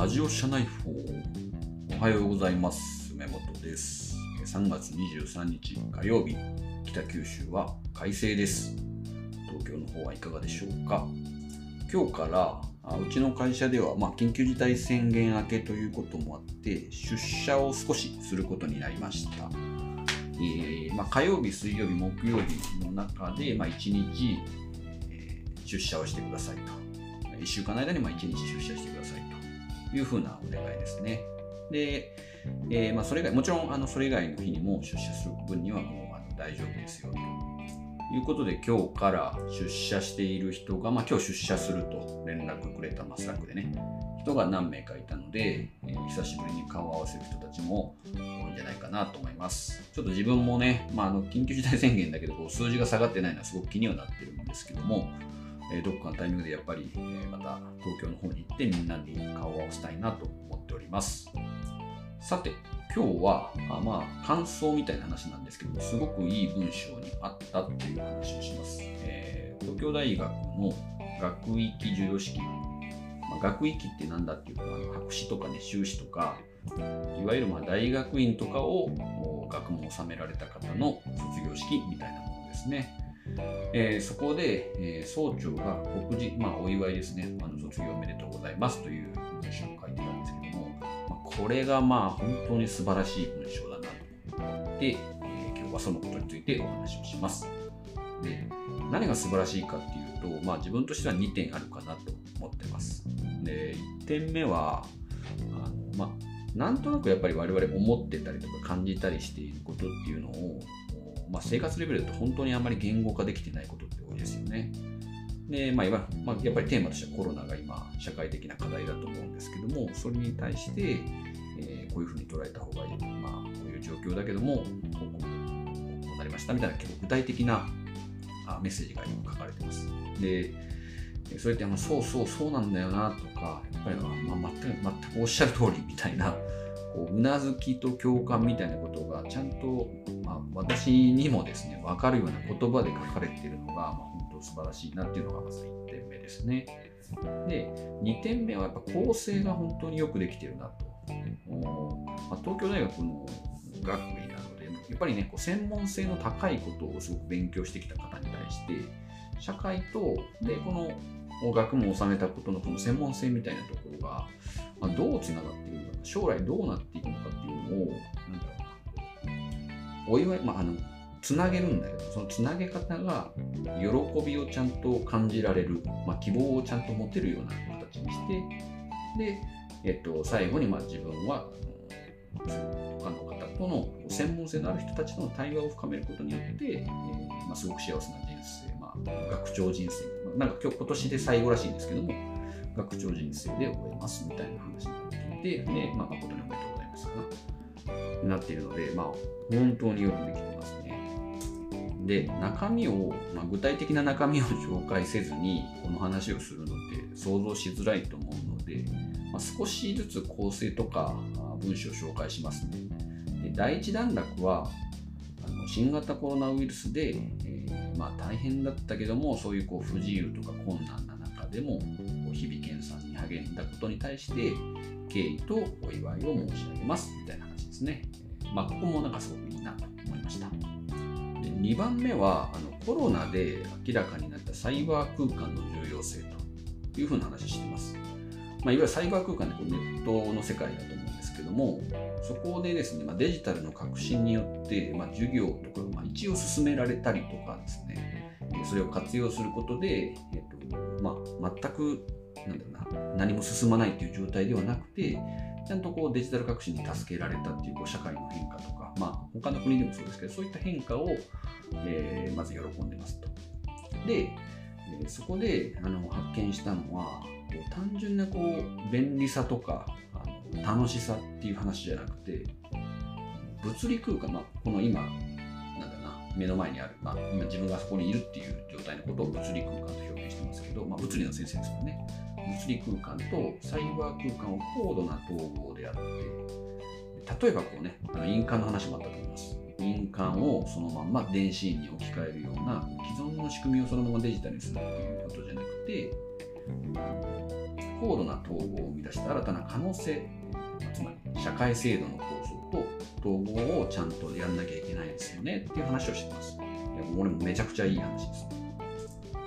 ラジオ社内報。おはようございます。梅本です。3月23日火曜日。北九州は快晴です。東京の方はいかがでしょうか。今日からあうちの会社では、まあ、緊急事態宣言明けということもあって出社を少しすることになりました。えーまあ、火曜日、水曜日、木曜日の中で、まあ、1日、えー出社をしてくださいと。1週間の間にまあ1日出社してくださいと。いうふうなお願いですね。で、えーまあ、それ以外、もちろんあのそれ以外の日にも出社する分にはもうあの大丈夫ですよということで、今日から出社している人が、まあ、今日出社すると連絡くれた、まあ、スラックでね、人が何名かいたので、えー久しぶりに顔を合わせる人たちも多いんじゃないかなと思います。ちょっと自分もね、まあ、あの緊急事態宣言だけどこう数字が下がってないのはすごく気にはなってるんですけども、えどこかのタイミングでやっぱり、えまた東京の方に行ってみんなに顔を合わせたいなと思っております。さて、今日はあまあ感想みたいな話なんですけどすごくいい文章にあったっていう話をします。えー東京大学の学域授与式まあ、学域って何だっていうと、博士とかね、修士とか、いわゆるま大学院とかを学問を収められた方の卒業式みたいなものですね。えーそこで、えー総長が告示、まあ、お祝いですね、あの卒業おめでとうございますという文章を書いてたんですけども、まあ、これがまあ本当に素晴らしい文章だなと思って、えー今日はそのことについてお話をします。で何が素晴らしいかっていうと、まあ、自分としては2点あるかなと思ってます。で1点目はあの、まあ、なんとなくやっぱり我々思ってたりとか感じたりしていることっていうのを、まあ、生活レベルだと本当にあまり言語化できてないことって多いですよね。で、まあいわまあ、やっぱりテーマとしてはコロナが今社会的な課題だと思うんですけどもそれに対して、えーこういうふうに捉えた方がいい、まあ、こういう状況だけどもこうこうなりましたみたいな結構具体的なあメッセージが今書かれてます。で、えそれってあのそうそうそうなんだよなとか、やっぱり、まあ、全く全くおっしゃる通りみたいな、こうなずきと共感みたいなことがちゃんと、まあ、私にもですね、分かるような言葉で書かれているのが、まあ、本当素晴らしいなっていうのがまず1点目ですね。で、2点目はやっぱ構成が本当によくできてるなと。まあ、東京大学の学位なので、やっぱりね、こう専門性の高いことをすごく勉強してきた方に対して、社会と、で、この学問を収めたことのこの専門性みたいなところが、まあ、どうつながっていくのか、将来どうなっていくのかっていうのを、なんだろうな、お祝い、まあ、あの、つなげるんだけど、そのつなげ方が喜びをちゃんと感じられる、まあ、希望をちゃんと持てるような形にして、で、えっと、最後にまあ自分は他の方との専門性のある人たちとの対話を深めることによって、えーまあ、すごく幸せな人生、まあ、学長人生、まあなんか今日今年で最後らしいんですけども、学長人生で終えますみたいな話にっていて、で、まあ、誠におめでとうございますかな、なっているので、まあ、本当によくできてますね。で、中身を、まあ、具体的な中身を紹介せずに、この話をするのって想像しづらいと思うので、まあ、少しずつ構成とかあ文章を紹介しますね。で第一段落はあの新型コロナウイルスで、えーまあ、大変だったけどもそういうこう不自由とか困難なでも日々研鑽に励んだことに対して敬意とお祝いを申し上げますみたいな話ですね。まあ、ここもなんかすごくいいなと思いました。で2番目はあのコロナで明らかになったサイバー空間の重要性というふうな話してます。まあ、いわゆるサイバー空間でこうネットの世界だと思うんですけども、そこでですね、まあ、デジタルの革新によって、まあ、授業とか、まあ、一応進められたりとかですね、それを活用することで、えっまあ、全くなんだろうな何も進まないという状態ではなくて、ちゃんとこうデジタル革新に助けられたっていうこう社会の変化とか、まあ、他の国でもそうですけど、そういった変化を、えーまず喜んでますと。で、そこであの発見したのは、単純なこう便利さとかあの楽しさっていう話じゃなくて、物理空間、まあ、この今、目の前にある、まあ、今自分がそこにいるっていう状態のことを物理空間と表現してますけど、まあ、物理の先生ですよね。物理空間とサイバー空間を高度な統合であって、例えばこうね、あの印鑑の話もあったと思います。印鑑をそのまんま電子印に置き換えるような既存の仕組みをそのままデジタルにするっていうことじゃなくて、高度な統合を生み出した新たな可能性つまり社会制度の構造と統合をちゃんとやんなきゃいけないですよねっていう話をしてます。いや俺もめちゃくちゃいい話です。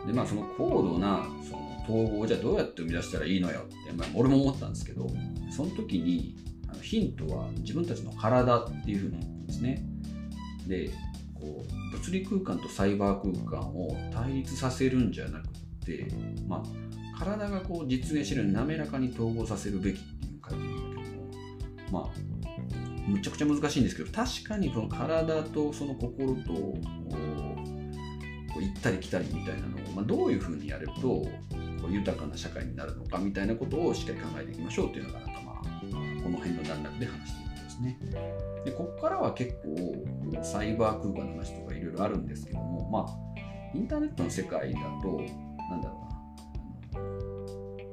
でまあその高度なその統合をじゃあどうやって生み出したらいいのよって、まあ、俺も思ったんですけどその時にあのヒントは自分たちの体っていうふうに言ってですね。でこう物理空間とサイバー空間を対立させるんじゃなくて、まあ、体がこう実現してるように滑らかに統合させるべきっていう書いてるんだけどもまあむちゃくちゃ難しいんですけど確かにその体とその心とこう行ったり来たりみたいなのを、まあ、どういうふうにやるとこう豊かな社会になるのかみたいなことをしっかり考えていきましょうっていうのがなんかまあこの辺の段落で話していることですね。でここからは結構サイバー空間の話とかいろいろあるんですけどもまあインターネットの世界だとなんだろうな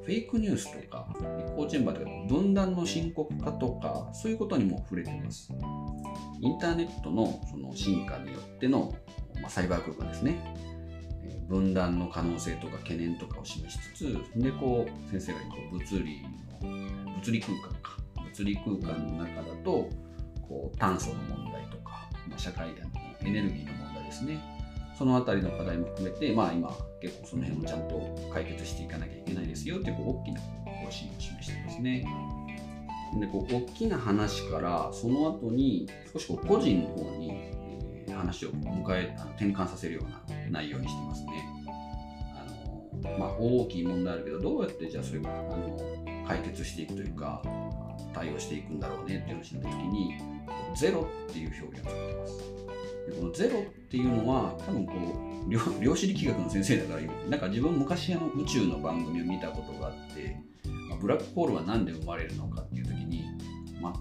フェイクニュースとかエコーチンバーとか分断の深刻化とかそういうことにも触れてます。インターネットのその進化によっての、まあ、サイバー空間ですね。分断の可能性とか懸念とかを示しつつでこう先生が言う物理の物理空間か。物理空間の中だとこう炭素の問題とか、まあ、社会のエネルギーの問題ですね。その辺りの課題も含めて、まあ、今結構その辺をちゃんと解決していかなきゃいけないですよっていうこう大きな方針を示してますね。でこう大きな話からその後に少しこう個人の方に、えー、話を迎え転換させるような内容にしてますね。あのまあ、大きい問題あるけどどうやってじゃあそれあの解決していくというか対応していくんだろうねっていう話になった時にゼロっていう表現を使ってます。でこのゼロっていうのは多分こう量量子力学の先生だからなんか自分昔あの宇宙の番組を見たことがあって、まあ、ブラックホールは何で生まれるのかっていう時に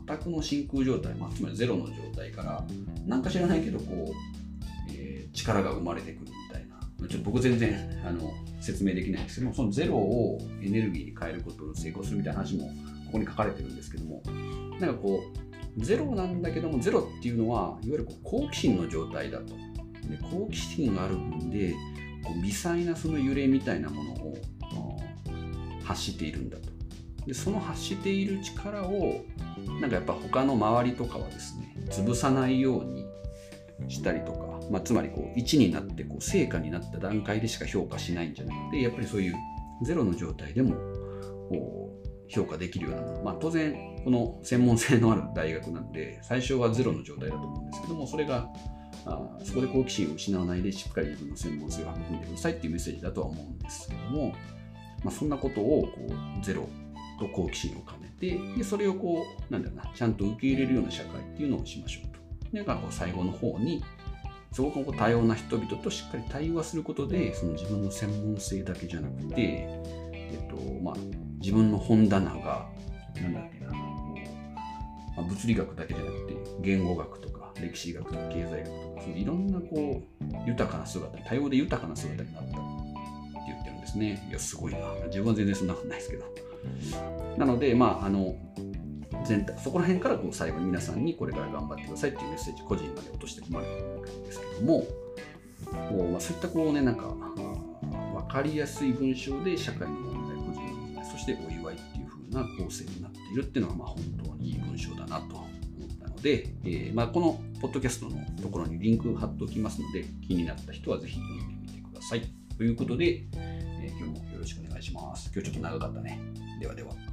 全くの真空状態、まあ、つまりゼロの状態から何か知らないけどこう、えー、力が生まれてくるみたいな。ちょっと僕全然あの説明できないんですけどもそのゼロをエネルギーに変えることを成功するみたいな話もここに書かれてるんですけどもなんかこうゼロなんだけどもゼロっていうのはいわゆるこう好奇心の状態だと。で好奇心がある分でこう微細なその揺れみたいなものを発しているんだと。でその発している力をなんかやっぱ他の周りとかはですね潰さないようにしたりとか、まあ、つまりこう1になってこう成果になった段階でしか評価しないんじゃなくてやっぱりそういうゼロの状態でも評価できるようなもの、まあ、当然この専門性のある大学なんで最初はゼロの状態だと思うんですけどもそれがあそこで好奇心を失わないでしっかり自分の専門性を育んでくださいっていうメッセージだとは思うんですけども、まあ、そんなことをこうゼロと好奇心を兼ねてでそれをこうなんだろうなちゃんと受け入れるような社会っていうのをしましょうと。でこう最後の方にすごくこう多様な人々としっかり対話することでその自分の専門性だけじゃなくて、えっとまあ、自分の本棚がなんだっけ、物理学だけじゃなくて言語学とか歴史学とか経済学とかそういろんなこう豊かな姿多様で豊かな姿になったって言ってるんですね。いやすごいな。自分は全然そんなことないですけど。なのでまああの全体そこら辺からこう最後に皆さんにこれから頑張ってくださいっていうメッセージ個人まで落としてもらえるわけですけどもこう、まあ、そういったこうねなんか分かりやすい文章で社会の問題個人の問題そしてお祝いっていう風な構成になっているっていうのはまあ本当にいいので、えー、まあ、このポッドキャストのところにリンク貼っておきますので気になった人はぜひ読んでみてください。ということで、えー、今日もよろしくお願いします。今日ちょっと長かったね。ではでは。